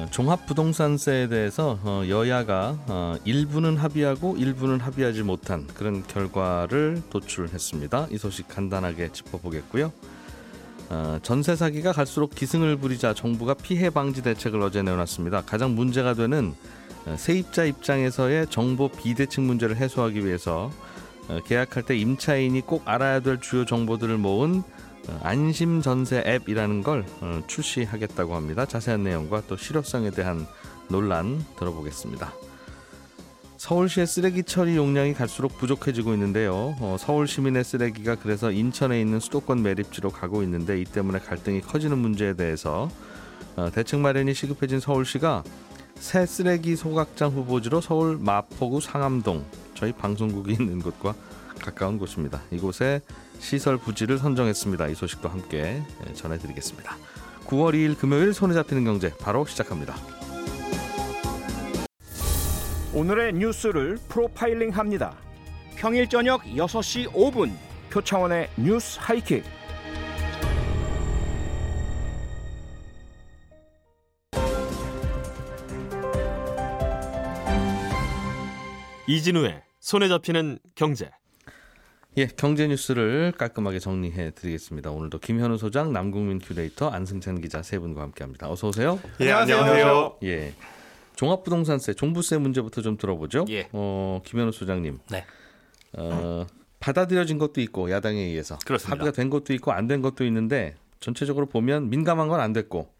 어, 종합부동산세에 대해서 어, 여야가 어, 일부는 합의하고 일부는 합의하지 못한 그런 결과를 도출했습니다. 이 소식 간단하게 짚어보겠고요. 전세 사기가 갈수록 기승을 부리자 정부가 피해 방지 대책을 어제 내놨습니다. 가장 문제가 되는 세입자 입장에서의 정보 비대칭 문제를 해소하기 위해서 계약할 때 임차인이 꼭 알아야 될 주요 정보들을 모은 어, 안심 전세 앱이라는 걸 어, 출시하겠다고 합니다. 자세한 내용과 또 실효성에 대한 논란 들어보겠습니다. 서울시의 쓰레기 처리 용량이 갈수록 부족해지고 있는데요. 어, 서울 시민의 쓰레기가 그래서 인천에 있는 수도권 매립지로 가고 있는데 이 때문에 갈등이 커지는 문제에 대해서 어, 대책 마련이 시급해진 서울시가 새 쓰레기 소각장 후보지로 서울 마포구 상암동 저희 방송국이 있는 곳과 가까운 곳입니다. 이곳에 시설 부지를 선정했습니다. 이 소식도 함께 예, 전해드리겠습니다. 9월 2일 금요일 손에 잡히는 경제 바로 시작합니다. 오늘의 뉴스를 프로파일링 합니다. 평일 저녁 6시 5분 표창원의 뉴스 하이킥. 이진우의 손에 잡히는 경제. 예, 경제 뉴스를 깔끔하게 정리해 드리겠습니다. 오늘도 김현우 소장, 남국민 큐레이터, 안승찬 기자 세 분과 함께합니다. 어서 오세요. 예, 안녕하세요. 예, 종합부동산세, 종부세 문제부터 좀 들어보죠. 예. 어, 김현우 소장님. 네. 어, 받아들여진 것도 있고 야당에 의해서 그렇습니다. 합의가 된 것도 있고 안 된 것도 있는데 전체적으로 보면 민감한 건 안 됐고.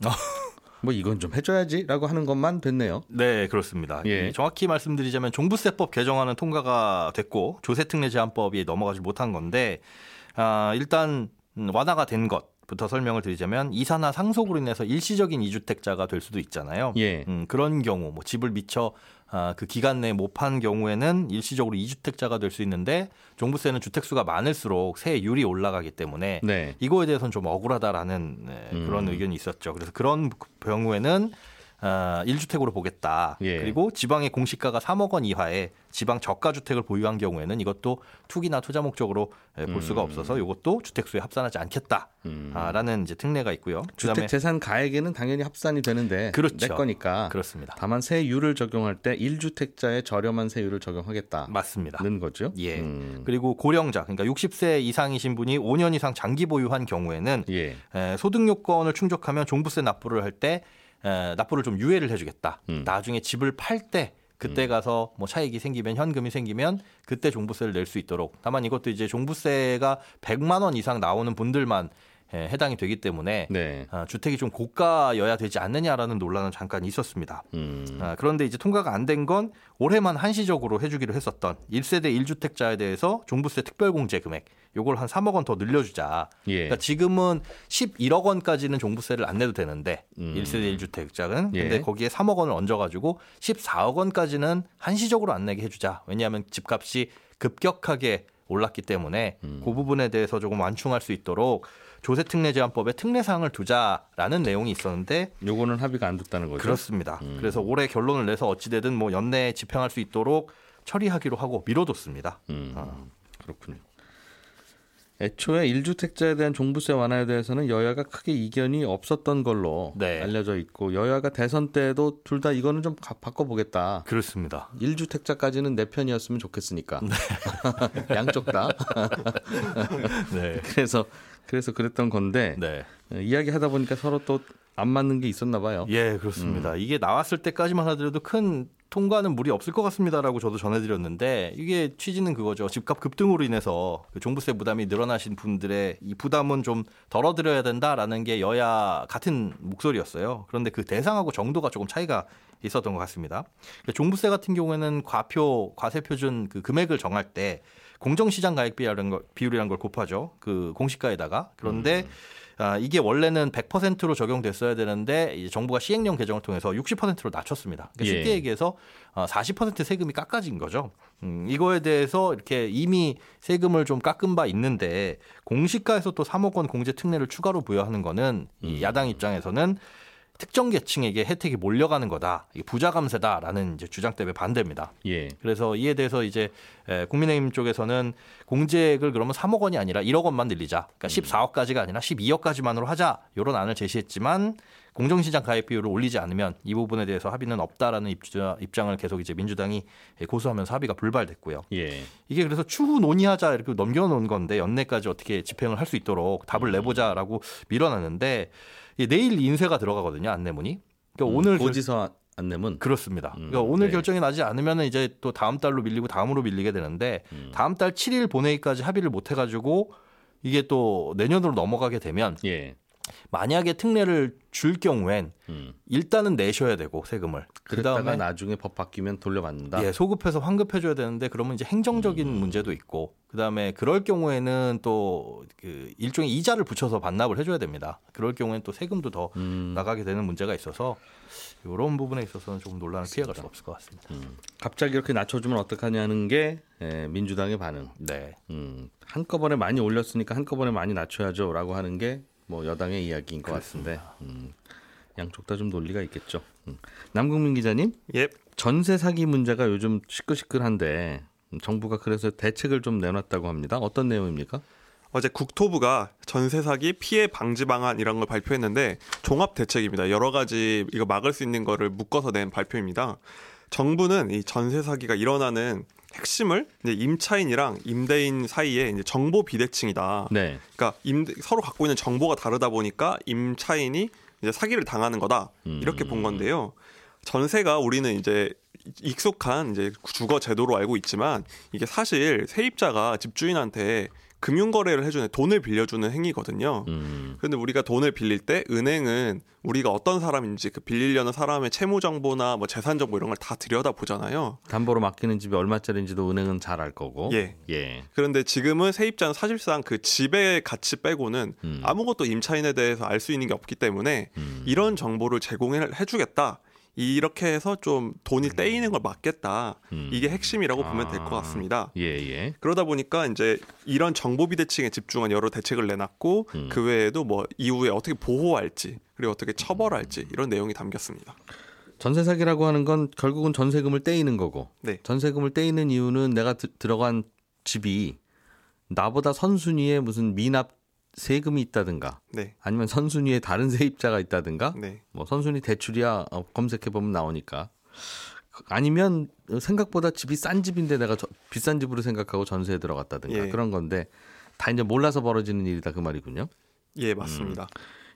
어. 뭐 이건 좀 해줘야지라고 하는 것만 됐네요. 네, 그렇습니다. 예. 정확히 말씀드리자면 종부세법 개정안은 통과가 됐고 조세특례 제한법이 넘어가지 못한 건데 아, 일단 완화가 된 것 부터 설명을 드리자면 이사나 상속으로 인해서 일시적인 이주택자가 될 수도 있잖아요. 예. 음, 그런 경우 뭐 집을 미처 아, 그 기간 내에 못 판 경우에는 일시적으로 이주택자가 될 수 있는데 종부세는 주택수가 많을수록 세율이 올라가기 때문에 네. 이거에 대해서는 좀 억울하다라는 네, 그런 음. 의견이 있었죠. 그래서 그런 경우에는 아, 1주택으로 보겠다. 예. 그리고 지방의 공시가가 3억 원 이하의 지방 저가 주택을 보유한 경우에는 이것도 투기나 투자 목적으로 예, 볼 수가 없어서 이것도 주택수에 합산하지 않겠다라는 이제 특례가 있고요. 주택 재산 가액에는 당연히 합산이 되는데 그렇죠. 내 거니까. 그렇습니다. 다만 세율을 적용할 때 1주택자의 저렴한 세율을 적용하겠다는 맞습니다. 거죠. 예. 음. 그리고 고령자, 그러니까 60세 이상이신 분이 5년 이상 장기 보유한 경우에는 예. 에, 소득 요건을 충족하면 종부세 납부를 할때 납부를 좀 유예를 해주겠다. 음. 나중에 집을 팔 때 그때 가서 뭐 차익이 생기면 현금이 생기면 그때 종부세를 낼 수 있도록. 다만 이것도 이제 종부세가 100만 원 이상 나오는 분들만 에, 해당이 되기 때문에 네. 아, 주택이 좀 고가여야 되지 않느냐라는 논란은 잠깐 있었습니다. 음. 아, 그런데 이제 통과가 안 된 건 올해만 한시적으로 해주기로 했었던 1세대 1주택자에 대해서 종부세 특별공제 금액 요걸 한 3억 원 더 늘려주자. 예. 그러니까 지금은 11억 원까지는 종부세를 안 내도 되는데 음. 1세대 1주택자는 예. 근데 거기에 3억 원을 얹어가지고 14억 원까지는 한시적으로 안 내게 해주자. 왜냐하면 집값이 급격하게 올랐기 때문에 음. 그 부분에 대해서 조금 완충할 수 있도록 조세 특례 제한법에 특례 사항을 두자라는 내용이 있었는데 요거는 합의가 안 됐다는 거죠. 그렇습니다. 음. 그래서 올해 결론을 내서 어찌 되든 뭐 연내에 집행할 수 있도록 처리하기로 하고 미뤄뒀습니다. 음. 아. 그렇군요. 애초에 1주택자에 대한 종부세 완화에 대해서는 여야가 크게 이견이 없었던 걸로 네. 알려져 있고 여야가 대선 때도 둘 다 이거는 좀 가- 바꿔보겠다. 그렇습니다. 1주택자까지는 내 편이었으면 좋겠으니까. 네. 양쪽 다. 네. 그래서 그래서 그랬던 건데 네. 이야기 하다 보니까 서로 또 안 맞는 게 있었나 봐요. 예, 음. 그렇습니다. 이게 나왔을 때까지만 하더라도 큰 통과는 무리 없을 것 같습니다라고 저도 전해드렸는데 이게 취지는 그거죠. 집값 급등으로 인해서 그 종부세 부담이 늘어나신 분들의 이 부담은 좀 덜어드려야 된다라는 게 여야 같은 목소리였어요. 그런데 그 대상하고 정도가 조금 차이가 있었던 것 같습니다. 종부세 같은 경우에는 과표 과세 표준 그 금액을 정할 때 공정시장 가액 비율이라는 걸, 비율이라는 걸 곱하죠. 그 공시가에다가 그런데 음. 아, 이게 원래는 100%로 적용됐어야 되는데 정부가 시행령 개정을 통해서 60%로 낮췄습니다. 그러니까 쉽게 예. 얘기해서 40% 어, 세금이 깎아진 거죠. 음, 이거에 대해서 이렇게 이미 세금을 좀 깎은 바 있는데 공시가에서 또 3억 원 공제 특례를 추가로 부여하는 거는 이 음. 야당 입장에서는 특정 계층에게 혜택이 몰려가는 거다. 이게 부자 감세다라는 이제 주장 때문에 반대입니다. 예. 그래서 이에 대해서 이제 국민의힘 쪽에서는 공제액을 그러면 3억 원이 아니라 1억 원만 늘리자. 그러니까 14억까지가 음. 아니라 12억까지만으로 하자. 이런 안을 제시했지만 공정시장 가입 비율을 올리지 않으면 이 부분에 대해서 합의는 없다라는 입장을 계속 이제 민주당이 고수하면서 합의가 불발됐고요. 예. 이게 그래서 추후 논의하자 이렇게 넘겨놓은 건데 연내까지 어떻게 집행을 할 수 있도록 답을 음. 내보자라고 밀어놨는데 내일 인쇄가 들어가거든요 안내문이. 그러니까 음, 오늘 고지서 안내문 그렇습니다. 음, 그러니까 오늘 네. 결정이 나지 않으면 이제 또 다음 달로 밀리고 다음으로 밀리게 되는데 음. 다음 달 7일 본회의까지 합의를 못 해가지고 이게 또 내년으로 넘어가게 되면 예. 만약에 특례를 줄 경우엔 음. 일단은 내셔야 되고 세금을 그다음에 나중에 법 바뀌면 돌려받는다. 예, 소급해서 환급해줘야 되는데 그러면 이제 행정적인 음. 문제도 있고 그다음에 그럴 경우에는 또 그 일종의 이자를 붙여서 반납을 해줘야 됩니다. 그럴 경우에는 또 세금도 더 음. 나가게 되는 문제가 있어서 이런 부분에 있어서는 조금 논란을 피해갈 수 없을 것 같습니다. 음. 갑자기 이렇게 낮춰주면 어떡하냐는 게 예, 민주당의 반응. 네. 음, 한꺼번에 많이 올렸으니까 한꺼번에 많이 낮춰야죠라고 하는 게 뭐 여당의 이야기인 것 그렇습니다. 같은데 음, 양쪽 다 좀 논리가 있겠죠. 음. 남국민 기자님, 예. 전세 사기 문제가 요즘 시끌시끌한데 정부가 그래서 대책을 좀 내놨다고 합니다. 어떤 내용입니까? 어제 국토부가 전세 사기 피해 방지 방안 이런 걸 발표했는데 종합 대책입니다. 여러 가지 이거 막을 수 있는 거를 묶어서 낸 발표입니다. 정부는 이 전세 사기가 일어나는 핵심을 이제 임차인이랑 임대인 사이에 이제 정보 비대칭이다. 네. 그러니까 임대, 서로 갖고 있는 정보가 다르다 보니까 임차인이 이제 사기를 당하는 거다. 이렇게 본 음. 건데요. 전세가 우리는 이제 익숙한 이제 주거 제도로 알고 있지만 이게 사실 세입자가 집주인한테 금융 거래를 해주는 돈을 빌려주는 행위거든요. 음. 그런데 우리가 돈을 빌릴 때 은행은 우리가 어떤 사람인지 그 빌리려는 사람의 채무 정보나 뭐 재산 정보 이런 걸 다 들여다 보잖아요. 담보로 맡기는 집이 얼마짜리인지도 은행은 잘 알 거고. 예. 예. 그런데 지금은 세입자는 사실상 그 집의 가치 빼고는 음. 아무것도 임차인에 대해서 알 수 있는 게 없기 때문에 음. 이런 정보를 제공해 주겠다. 이렇게 해서 좀 돈이 음. 떼이는 걸 막겠다. 음. 이게 핵심이라고 보면 될 것 같습니다. 예, 예. 그러다 보니까 이제 이런 정보 비대칭에 집중한 여러 대책을 내놨고 음. 그 외에도 뭐 이후에 어떻게 보호할지 그리고 어떻게 처벌할지 이런 내용이 담겼습니다. 전세 사기라고 하는 건 결국은 전세금을 떼이는 거고. 네. 전세금을 떼이는 이유는 내가 드, 들어간 집이 나보다 선순위에 무슨 미납 세금이 있다든가 네. 아니면 선순위에 다른 세입자가 있다든가 네. 뭐 선순위 대출이야 어, 검색해 보면 나오니까 아니면 생각보다 집이 싼 집인데 내가 저, 비싼 집으로 생각하고 전세에 들어갔다든가 예. 그런 건데 다 이제 몰라서 벌어지는 일이다 그 말이군요. 예 맞습니다. 음.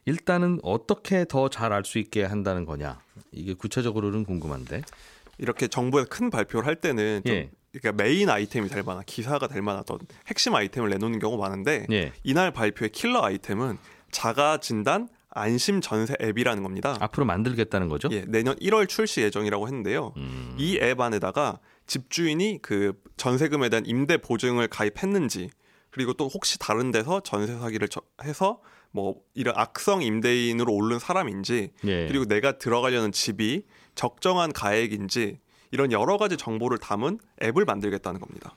일단은 어떻게 더 잘 알 수 있게 한다는 거냐 이게 구체적으로는 궁금한데 이렇게 정부에서 큰 발표를 할 때는 좀 예. 그러니까 메인 아이템이 될 만한 기사가 될 만한 어떤 핵심 아이템을 내놓는 경우가 많은데 예. 이날 발표의 킬러 아이템은 자가 진단 안심 전세 앱이라는 겁니다. 앞으로 만들겠다는 거죠? 예, 내년 1월 출시 예정이라고 했는데요. 음. 이앱 안에다가 집주인이 그 전세금에 대한 임대 보증을 가입했는지 그리고 또 혹시 다른 데서 전세 사기를 해서 뭐 이런 악성 임대인으로 오른 사람인지 예. 그리고 내가 들어가려는 집이 적정한 가액인지 이런 여러 가지 정보를 담은 앱을 만들겠다는 겁니다.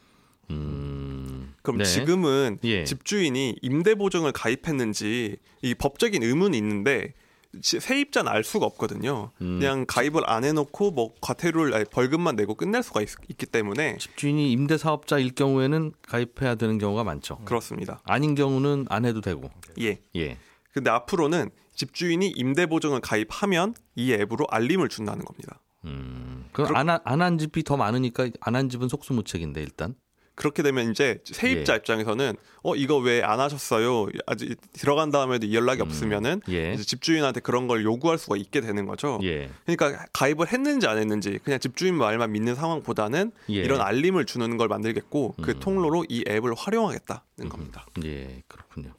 음, 그럼 네. 지금은 예. 집주인이 임대 보증을 가입했는지 이 법적인 의문이 있는데 세입자는 알 수가 없거든요. 음. 그냥 가입을 안 해놓고 뭐 과태료를 아니, 벌금만 내고 끝낼 수가 있, 기 때문에 집주인이 임대 사업자일 경우에는 가입해야 되는 경우가 많죠. 그렇습니다. 아닌 경우는 안 해도 되고. 예. 예. 근데 앞으로는 집주인이 임대 보증을 가입하면 이 앱으로 알림을 준다는 겁니다. 음. 그럼 안한 집이 더 많으니까 안 한 집은 속수무책인데 일단. 그렇게 되면 이제 세입자 예. 입장에서는 어 이거 왜 안 하셨어요? 아직 들어간 다음에도 연락이 음. 없으면은 예. 이제 집주인한테 그런 걸 요구할 수가 있게 되는 거죠. 예. 그러니까 가입을 했는지 안 했는지 그냥 집주인 말만 믿는 상황보다는 예. 이런 알림을 주는 걸 만들겠고 그 음. 통로로 이 앱을 활용하겠다는 음. 겁니다. 예, 그렇군요.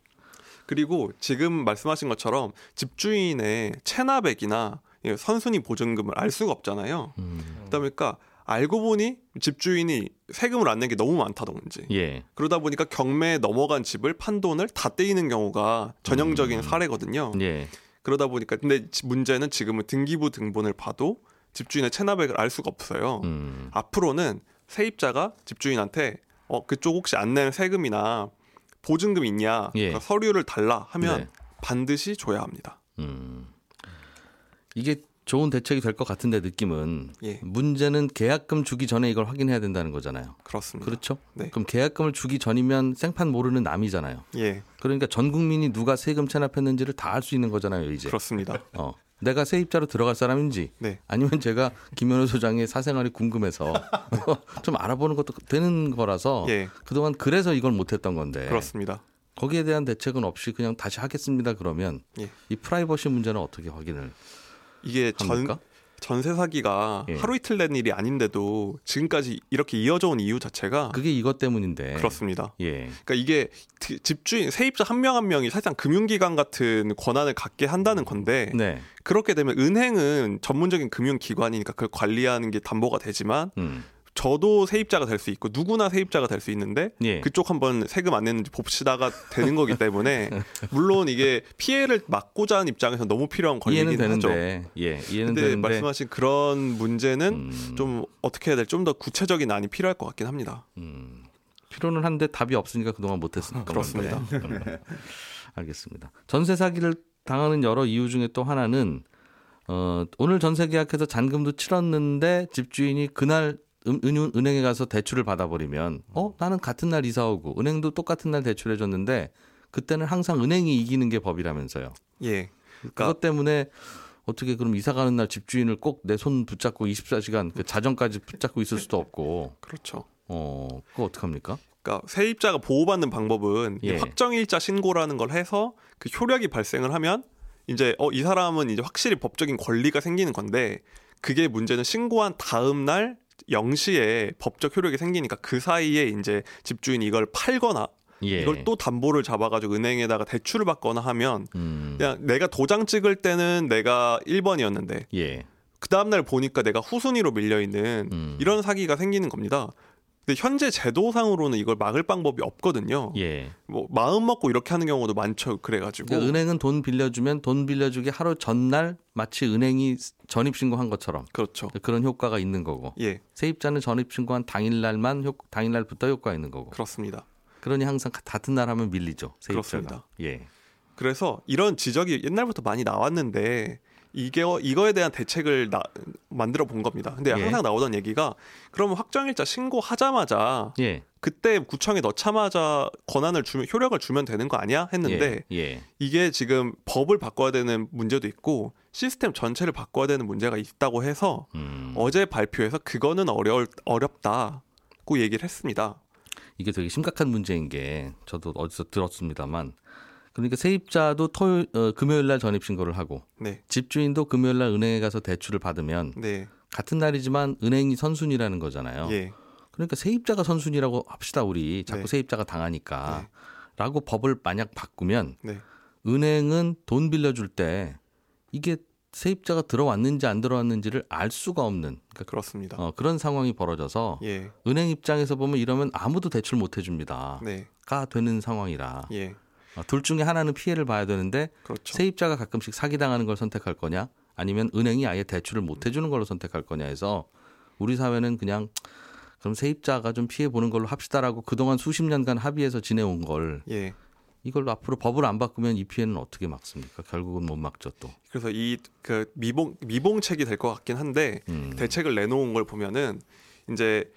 그리고 지금 말씀하신 것처럼 집주인의 체납액이나 예, 선순위 보증금을 알 수가 없잖아요. 음. 그러다 보니까 알고 보니 집주인이 세금을 안 낸 게 너무 많다든지 예. 그러다 보니까 경매에 넘어간 집을 판돈을 다 떼이는 경우가 전형적인 음. 사례거든요. 예. 그러다 보니까 근데 지- 문제는 지금은 등기부 등본을 봐도 집주인의 체납액을 알 수가 없어요. 음. 앞으로는 세입자가 집주인한테 어 그쪽 혹시 안 낸 세금이나 보증금 있냐 예. 그러니까 서류를 달라 하면 네. 반드시 줘야 합니다. 음. 이게 좋은 대책이 될 것 같은데 느낌은 예. 문제는 계약금 주기 전에 이걸 확인해야 된다는 거잖아요. 그렇습니다. 그렇죠? 네. 그럼 계약금을 주기 전이면 생판 모르는 남이잖아요. 예, 그러니까 전 국민이 누가 세금 체납했는지를 다 알 수 있는 거잖아요, 이제. 그렇습니다. 어. 내가 세입자로 들어갈 사람인지 네, 아니면 제가 김현우 소장의 사생활이 궁금해서 좀 알아보는 것도 되는 거라서 예, 그동안 그래서 이걸 못했던 건데 그렇습니다. 거기에 대한 대책은 없이 그냥 다시 하겠습니다 그러면 예. 이 프라이버시 문제는 어떻게 확인을 이게 전 합니까? 전세 사기가 예. 하루 이틀 된 일이 아닌데도 지금까지 이렇게 이어져 온 이유 자체가 그게 이것 때문인데 그렇습니다. 예. 그러니까 이게 디- 집주인 세입자 한 명 한 명이 사실상 금융기관 같은 권한을 갖게 한다는 건데 네. 그렇게 되면 은행은 전문적인 금융기관이니까 그걸 관리하는 게 담보가 되지만 음. 저도 세입자가 될 수 있고 누구나 세입자가 될 수 있는데 예. 그쪽 한번 세금 안 냈는지 봅시다가 되는 거기 때문에 물론 이게 피해를 막고자 하는 입장에서 너무 필요한 권리긴 하죠. 예. 이해는 근데 되는데 말씀하신 그런 문제는 음, 좀 어떻게 해야 될좀더 구체적인 안이 필요할 것 같긴 합니다. 음. 필요는 한데 답이 없으니까 그동안 못했었던 그렇습니다. 알겠습니다. 전세 사기를 당하는 여러 이유 중에 또 하나는 어, 오늘 전세 계약해서 잔금도 치렀는데 집주인이 그날 은, 은, 은행에 가서 대출을 받아버리면 어 나는 같은 날 이사 오고 은행도 똑같은 날 대출해 줬는데 그때는 항상 은행이 이기는 게 법이라면서요. 예. 그러니까 그것 때문에 어떻게 그럼 이사 가는 날 집주인을 꼭 내 손 붙잡고 24시간 그 자정까지 붙잡고 있을 수도 없고 그렇죠. 어 그거 어떡 합니까? 그러니까 세입자가 보호받는 방법은 이 예. 확정일자 신고라는 걸 해서 그 효력이 발생을 하면 이제 어 이 사람은 이제 확실히 법적인 권리가 생기는 건데 그게 문제는 신고한 다음 날 0시에 법적 효력이 생기니까 그 사이에 이제 집주인이 이걸 팔거나 예. 이걸 또 담보를 잡아가지고 은행에다가 대출을 받거나 하면 음. 그냥 내가 도장 찍을 때는 내가 1번이었는데 예. 그 다음날 보니까 내가 후순위로 밀려 있는 음. 이런 사기가 생기는 겁니다. 근데 현재 제도상으로는 이걸 막을 방법이 없거든요. 예. 뭐 마음 먹고 이렇게 하는 경우도 많죠. 그래가지고 그러니까 은행은 돈 빌려주면 돈 빌려주기 하루 전날 마치 은행이 전입 신고한 것처럼 그렇죠. 그런 효과가 있는 거고 예, 세입자는 전입 신고한 당일날만 효, 당일날부터 효과가 있는 거고 그렇습니다. 그러니 항상 같은 날 하면 밀리죠 세입자가. 그렇습니다. 예. 그래서 이런 지적이 옛날부터 많이 나왔는데 이게 이거에 대한 대책을 나- 만들어 본 겁니다. 근데 예. 항상 나오던 얘기가 그러면 확정일자 신고하자마자 예. 그때 구청에 넣자마자 권한을 주면 효력을 주면 되는 거 아니야 했는데 예. 예. 이게 지금 법을 바꿔야 되는 문제도 있고 시스템 전체를 바꿔야 되는 문제가 있다고 해서 음. 어제 발표해서 그거는 어려 어렵다고 얘기를 했습니다. 이게 되게 심각한 문제인 게 저도 어디서 들었습니다만 그러니까 세입자도 토요일 어, 금요일 날 전입 신고를 하고 네, 집주인도 금요일 날 은행에 가서 대출을 받으면 네, 같은 날이지만 은행이 선순위라는 거잖아요. 예, 그러니까 세입자가 선순위라고 합시다 우리. 자꾸 네. 세입자가 당하니까. 라고 법을 만약 바꾸면 네, 은행은 돈 빌려줄 때 이게 세입자가 들어왔는지 안 들어왔는지를 알 수가 없는. 그러니까 그렇습니다. 어, 그런 상황이 벌어져서 예, 은행 입장에서 보면 이러면 아무도 대출 못 해줍니다. 네, 가 되는 상황이라. 예, 어, 둘 중에 하나는 피해를 봐야 되는데 그렇죠. 세입자가 가끔씩 사기당하는 걸 선택할 거냐 아니면 은행이 아예 대출을 못 해주는 걸로 선택할 거냐 해서 우리 사회는 그냥 그럼 세입자가 좀 피해 보는 걸로 합시다라고 그동안 수십 년간 합의해서 지내온 걸 예. 이걸 앞으로 법을 안 바꾸면 이 피해는 어떻게 막습니까? 결국은 못 막죠 또. 그래서 이 그 미봉 미봉책이 될 것 같긴 한데 음. 대책을 내놓은 걸 보면은 이제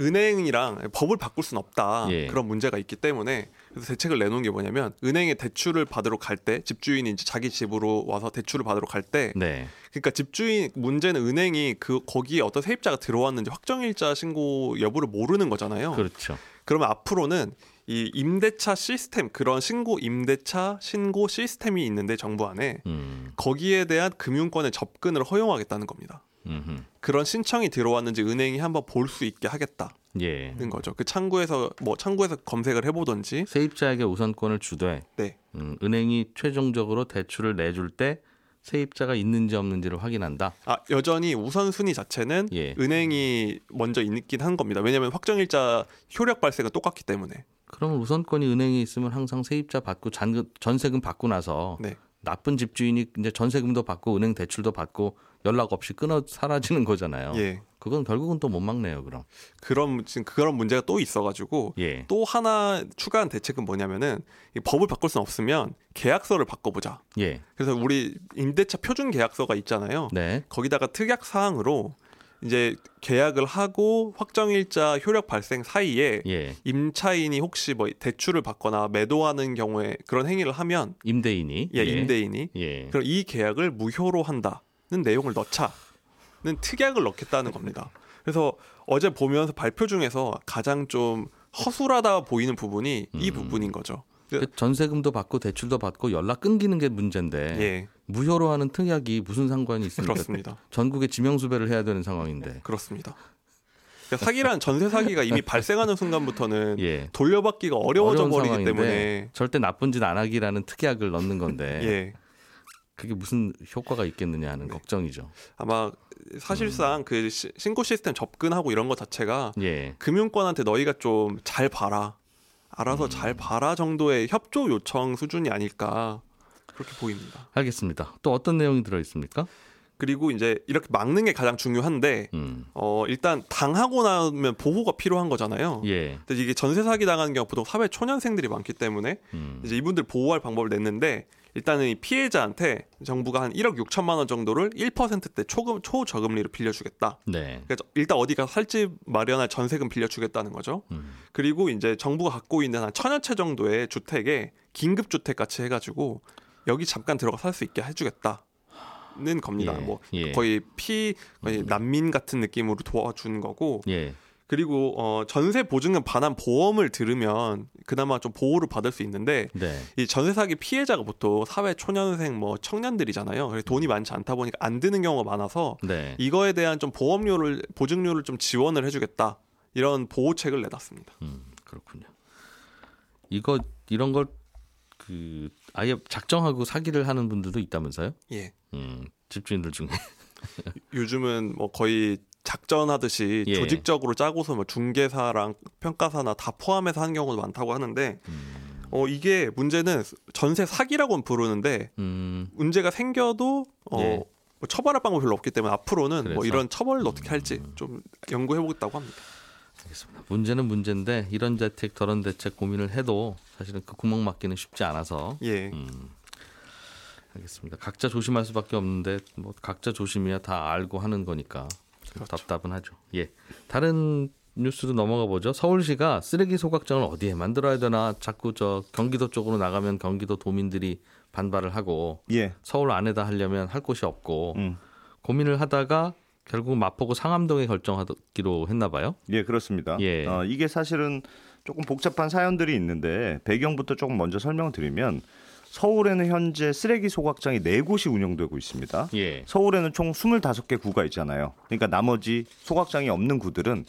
은행이랑 법을 바꿀 수는 없다 예. 그런 문제가 있기 때문에 그래서 대책을 내놓은 게 뭐냐면 은행에 대출을 받으러 갈 때 집주인이 이제 자기 집으로 와서 대출을 받으러 갈때 네. 그러니까 집주인 문제는 은행이 그 거기에 어떤 세입자가 들어왔는지 확정일자 신고 여부를 모르는 거잖아요. 그렇죠. 그러면 앞으로는 이 임대차 시스템 그런 신고 임대차 신고 시스템이 있는데 정부 안에 음. 거기에 대한 금융권의 접근을 허용하겠다는 겁니다. 음흠. 그런 신청이 들어왔는지 은행이 한번 볼 수 있게 하겠다는 예. 거죠. 그 창구에서 뭐 창구에서 검색을 세입자에게 세입자에게 우선권을 주되 네, 음, 은행이 최종적으로 대출을 내줄 때 세입자가 있는지 없는지를 확인한다. 아, 여전히 우선순위 자체는 예. 은행이 먼저 있긴 한 겁니다. 왜냐하면 확정일자 효력 발생은 똑같기 때문에. 그러면 우선권이 은행에 있으면 항상 세입자 받고 잔, 전세금 받고 나서 네. 나쁜 집주인이 이제 전세금도 받고 은행 대출도 받고 연락 없이 끊어 사라지는 거잖아요. 예. 그건 결국은 또 못 막네요. 그럼. 그런 지금 그런 문제가 또 있어 가지고 예. 또 하나 추가한 대책은 뭐냐면은 이 법을 바꿀 수는 없으면 계약서를 바꿔 보자. 예. 그래서 우리 임대차 표준 계약서가 있잖아요. 네. 거기다가 특약 사항으로 이제 계약을 하고 확정일자 효력 발생 사이에 예. 임차인이 혹시 뭐 대출을 받거나 매도하는 경우에 그런 행위를 하면 임대인이 예, 임대인이 예. 그럼 이 계약을 무효로 한다는 내용을 넣자는 특약을 넣겠다는 겁니다. 그래서 어제 보면서 발표 중에서 가장 좀 허술하다 보이는 부분이 이 음. 부분인 거죠. 그 전세금도 받고 대출도 받고 연락 끊기는 게 문제인데 예, 무효로 하는 특약이 무슨 상관이 있습니까? 그렇습니다. 전국에 지명수배를 해야 되는 상황인데. 그렇습니다. 그러니까 사기란 전세 사기가 이미 발생하는 순간부터는 예. 돌려받기가 어려워져 버리기 때문에 절대 나쁜 짓 안 하기라는 특약을 넣는 건데 예, 그게 무슨 효과가 있겠느냐 하는 걱정이죠. 아마 사실상 그 시- 신고 시스템 접근하고 이런 것 자체가 예. 금융권한테 너희가 좀 잘 봐라. 알아서 음. 잘 봐라 정도의 협조 요청 수준이 아닐까 그렇게 보입니다. 알겠습니다. 또 어떤 내용이 들어 있습니까? 그리고 이제 이렇게 막는 게 가장 중요한데 음. 어 일단 당하고 나면 보호가 필요한 거잖아요. 예. 근데 이게 전세 사기 당하는 경우 보통 사회 초년생들이 많기 때문에 음. 이제 이분들 보호할 방법을 냈는데 일단은 이 피해자한테 정부가 한 1억 6천만 원 정도를 1%대 초금 초저금리로 빌려주겠다. 네. 그러니까 일단 어디가 살집 마련할 전세금 빌려주겠다는 거죠. 음. 그리고 이제 정부가 갖고 있는 한 천여 채 정도의 주택에 긴급 주택 같이 해가지고 여기 잠깐 들어가 살 수 있게 해주겠다 는 겁니다. 예, 뭐 예. 거의 피 거의 난민 같은 느낌으로 도와주는 거고 예. 그리고 어 전세 보증금 반환 보험을 들으면 그나마 좀 보호를 받을 수 있는데 네. 이 전세 사기 피해자가 보통 사회 초년생 뭐 청년들이잖아요. 그래서 돈이 많지 않다 보니까 안 드는 경우가 많아서 네. 이거에 대한 좀 보험료를 보증료를 좀 지원을 해주겠다 이런 보호책을 내놨습니다. 음, 그렇군요. 이거 이런 걸 그 아예 작정하고 사기를 하는 분들도 있다면서요? 예. 음, 집주인들 중에. 요즘은 뭐 거의 작전하듯이 예. 조직적으로 짜고서 뭐 중개사랑 평가사나 다 포함해서 하는 경우도 많다고 하는데 음, 어 이게 문제는 전세 사기라고는 부르는데 음, 문제가 생겨도 어 예. 뭐 처벌할 방법이 별로 없기 때문에 앞으로는 그래서? 음. 뭐 이런 처벌을 어떻게 할지 좀 연구해 보겠다고 합니다. 알겠습니다. 문제는 문제인데 이런 대책 저런 대책 고민을 해도 사실은 그 구멍 막기는 쉽지 않아서 예. 음, 알겠습니다. 각자 조심할 수밖에 없는데 뭐 각자 조심이야 다 알고 하는 거니까 좀 그렇죠. 답답은 하죠. 예. 다른 뉴스도 넘어가 보죠. 서울시가 쓰레기 소각장을 어디에 만들어야 되나 자꾸 저 경기도 쪽으로 나가면 경기도 도민들이 반발을 하고 예. 서울 안에다 하려면 할 곳이 없고 음. 고민을 하다가 결국 마포구 상암동에 결정하기로 했나 봐요. 예, 그렇습니다. 예. 어, 이게 사실은 조금 복잡한 사연들이 있는데 배경부터 조금 먼저 설명을 드리면 서울에는 현재 쓰레기 소각장이 네 곳이 운영되고 있습니다. 예. 서울에는 총 25개 구가 있잖아요. 그러니까 나머지 소각장이 없는 구들은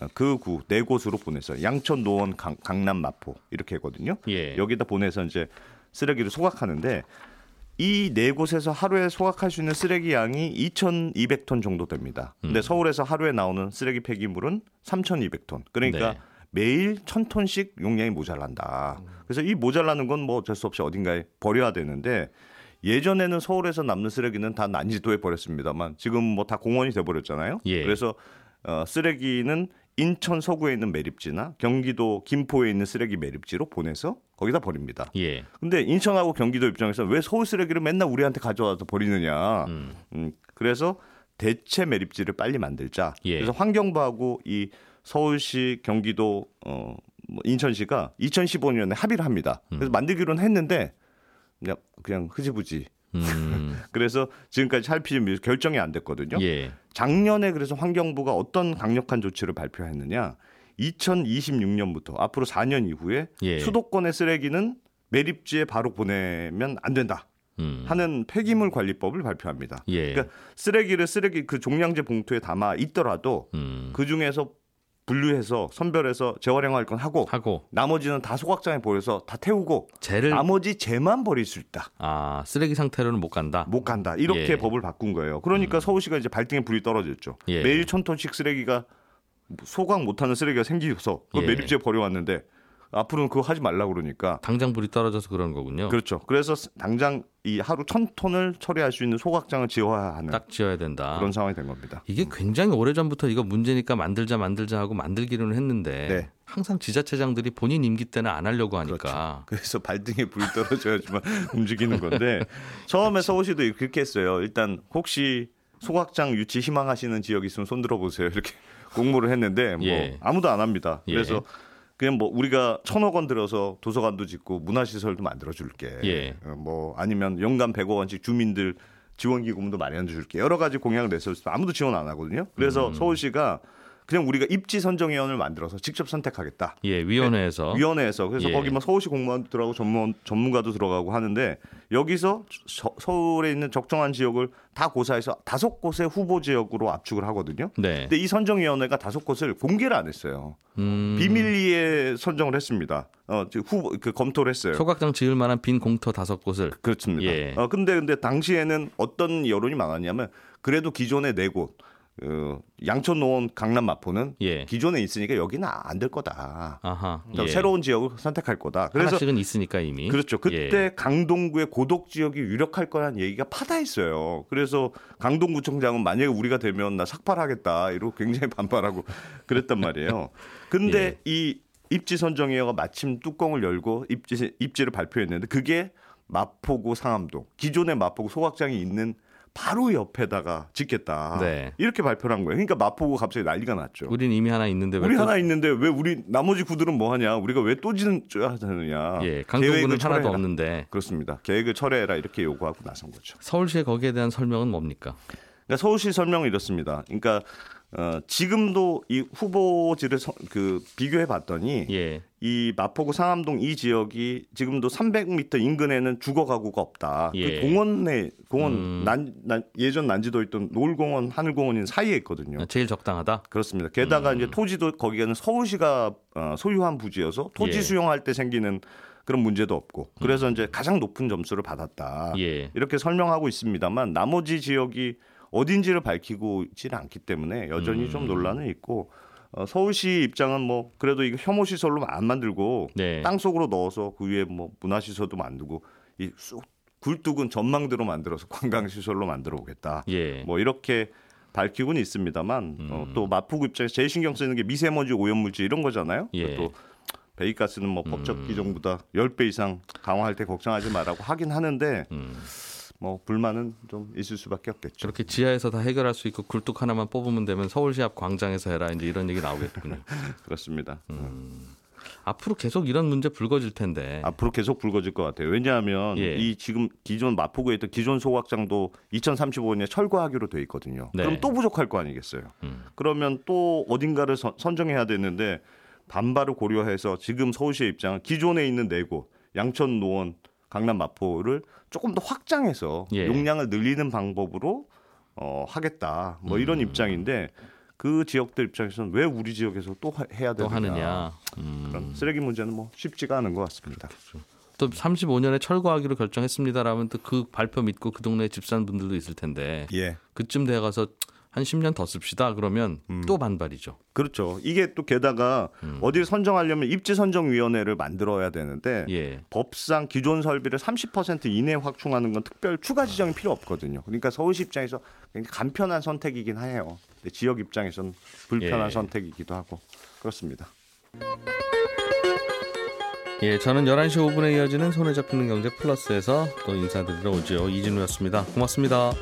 어, 그구 네 곳으로 보내서 양천, 노원, 강, 강남, 마포 이렇게 거든요. 예. 여기다 보내서 이제 쓰레기를 소각하는데 이 네 곳에서 하루에 소각할 수 있는 쓰레기 양이 2,200톤 정도 됩니다. 근데 음. 서울에서 하루에 나오는 쓰레기 폐기물은 3,200톤. 그러니까 네. 매일 1,000톤씩 용량이 모자란다. 그래서 이 모자라는 건 뭐 어쩔 수 없이 어딘가에 버려야 되는데 예전에는 서울에서 남는 쓰레기는 다 난지도에 버렸습니다만 지금 뭐 다 공원이 돼 버렸잖아요. 예. 그래서 어, 쓰레기는 인천 서구에 있는 매립지나 경기도 김포에 있는 쓰레기 매립지로 보내서 거기다 버립니다. 예. 근데 인천하고 경기도 입장에서 왜 서울 쓰레기를 맨날 우리한테 가져와서 버리느냐. 음. 음, 그래서 대체 매립지를 빨리 만들자. 예. 그래서 환경부하고 이 서울시, 경기도, 어, 뭐 인천시가 2015년에 합의를 합니다. 음. 그래서 만들기로는 했는데 그냥 그냥 흐지부지. 음. 그래서 지금까지 살피지 결정이 안 됐거든요. 예. 작년에 그래서 환경부가 어떤 강력한 조치를 발표했느냐? 2026년부터 앞으로 4년 이후에 예. 수도권의 쓰레기는 매립지에 바로 보내면 안 된다 음. 하는 폐기물 관리법을 발표합니다. 예. 그러니까 쓰레기를 쓰레기 그 종량제 봉투에 담아 있더라도 음. 그 중에서 분류해서 선별해서 재활용할 건 하고 하고 나머지는 다 소각장에 버려서 다 태우고 재를 나머지 재만 버릴 수 있다. 아 쓰레기 상태로는 못 간다. 못 간다. 이렇게 예. 법을 바꾼 거예요. 그러니까 서울시가 이제 발등에 불이 떨어졌죠. 예. 매일 천 톤씩 쓰레기가 소각 못하는 쓰레기가 생기서 그 예. 매립지에 버려왔는데 앞으로는 그거 하지 말라 그러니까 당장 불이 떨어져서 그런 거군요. 그렇죠. 그래서 당장 이 하루 천 톤을 처리할 수 있는 소각장을 지어야 하는 딱 지어야 된다. 그런 상황이 된 겁니다. 이게 굉장히 오래 전부터 이거 문제니까 만들자 만들자 하고 만들기로는 했는데 네. 항상 지자체장들이 본인 임기 때는 안 하려고 하니까 그래서 발등에 불이 떨어져야지만 움직이는 건데 처음에 서울시도 그렇게 했어요. 일단 혹시 소각장 유치 희망하시는 지역 있으면 손 들어 보세요. 이렇게 공모를 했는데 뭐 예. 아무도 안 합니다. 예. 그래서 그냥 뭐 우리가 천억 원 들어서 도서관도 짓고 문화시설도 만들어 줄게. 예. 어, 뭐 아니면 연간 100억 원씩 주민들 지원 기금도 마련해 줄게. 여러 가지 공약을 냈을 때 아무도 지원 안 하거든요. 그래서 음. 서울시가 그냥 우리가 입지 선정위원을 만들어서 직접 선택하겠다. 예 위원회에서 위원회에서 그래서 예. 거기 뭐 서울시 공무원도 들어가고 전문 전문가도 들어가고 하는데 여기서 서, 서울에 있는 적정한 지역을 다 고사해서 다섯 곳의 후보 지역으로 압축을 하거든요. 네 근데 이 선정위원회가 다섯 곳을 공개를 안 했어요. 음, 비밀리에 선정을 했습니다. 어, 즉 후보 그 검토를 했어요. 소각장 지을 만한 빈 공터 다섯 곳을 그렇습니다. 예. 어, 근데 근데 당시에는 어떤 여론이 많았냐면 그래도 기존의 네 곳, 어, 양천 노원 강남 마포는 예 기존에 있으니까 여기는 안 될 거다. 아하 그러니까 예. 새로운 지역을 선택할 거다. 그래서 하나씩은 있으니까 이미 그렇죠. 그때 예. 강동구의 고독 지역이 유력할 거라는 얘기가 파다했어요. 그래서 강동구청장은 만약에 우리가 되면 나 삭발하겠다 이러고 굉장히 반발하고 그랬단 말이에요. 근데 예. 이 입지 선정위원회가 마침 뚜껑을 열고 입지 입지를 발표했는데 그게 마포구 상암동 기존의 마포구 소각장이 있는 바로 옆에다가 짓겠다. 네. 이렇게 발표를 한 거예요. 그러니까 마포구 갑자기 난리가 났죠. 우린 이미 하나 있는데 왜 우리 또- 하나 있는데 왜 우리 나머지 구들은 뭐 하냐? 우리가 왜 또 짓어야 되느냐? 예 강동구는 하나도. 없는데 그렇습니다. 계획을 철회해라 이렇게 요구하고 나선 거죠. 서울시의 거기에 대한 설명은 뭡니까? 그러니까 서울시 설명은 이렇습니다. 그러니까 어, 지금도 이 후보지를 서- 그 비교해 봤더니 예 이 마포구 상암동 이 지역이 지금도 300m 인근에는 주거 가구가 없다. 예. 그 공원에 공원 음. 난, 난- 예전 난지도 있던 노을공원, 하늘공원인 사이에 있거든요. 제일 적당하다. 그렇습니다. 게다가 음. 이제 토지도 거기에는 서울시가 어, 소유한 부지여서 토지 예. 수용할 때 생기는 그런 문제도 없고 그래서 이제 가장 높은 점수를 받았다. 음. 예 이렇게 설명하고 있습니다만 나머지 지역이 어딘지를 밝히고 있지는 않기 때문에 여전히 음. 좀 논란은 있고 어, 서울시 입장은 뭐 그래도 이거 혐오 시설로 안 만들고 네. 땅 속으로 넣어서 그 위에 뭐 문화 시설도 만들고 이 쑥- 굴뚝은 전망대로 만들어서 관광 시설로 만들어 오겠다. 예. 뭐 이렇게 밝히고는 있습니다만 어, 음. 또 마포구 입장에서 제일 신경 쓰는 게 미세먼지 오염물질 이런 거잖아요. 예. 또 배기가스는 뭐 법적 음. 기준보다 10배 이상 강화할 때 걱정하지 말라고 하긴 하는데 음. 뭐 불만은 좀 있을 수밖에 없겠죠. 저렇게 지하에서 다 해결할 수 있고 굴뚝 하나만 뽑으면 되면 서울시 앞 광장에서 해라 이제 이런 얘기 나오겠군요. 그렇습니다. 앞으로 계속 이런 문제 불거질 텐데. 앞으로 계속 불거질 것 같아요. 왜냐하면 예. 이 지금 기존 마포구에 있던 기존 소각장도 2035년에 철거하기로 돼 있거든요. 네. 그럼 또 부족할 거 아니겠어요. 음. 그러면 또 어딘가를 선, 선정해야 되는데 반발을 고려해서 지금 서울시의 입장은 기존에 있는 네 곳, 양천, 노원, 강남, 마포를 조금 더 확장해서 예. 용량을 늘리는 방법으로 어, 하겠다. 뭐 이런 음. 입장인데 그 지역들 입장에서는 왜 우리 지역에서 또 하- 해야 또 되느냐. 하느냐. 음. 그런 쓰레기 문제는 뭐 쉽지가 않은 것 같습니다. 또 35년에 철거하기로 결정했습니다라면 또 그 발표 믿고 그 동네 집산 분들도 있을 텐데 예. 그쯤 돼 가서 한 10년 더 씁시다 그러면 음. 또 반발이죠. 그렇죠. 이게 또 게다가 음. 어디를 선정하려면 입지 선정 위원회를 만들어야 되는데 예. 법상 기존 설비를 30% 이내 확충하는 건 특별 추가 지정이 필요 없거든요. 그러니까 서울시 입장에서 굉장히 간편한 선택이긴 해요. 지역 입장에서는 불편한 예. 선택이기도 하고 그렇습니다. 예, 저는 11시 5분에 이어지는 손에 잡히는 경제 플러스에서 또 인사드리러 오죠. 이진우였습니다. 고맙습니다.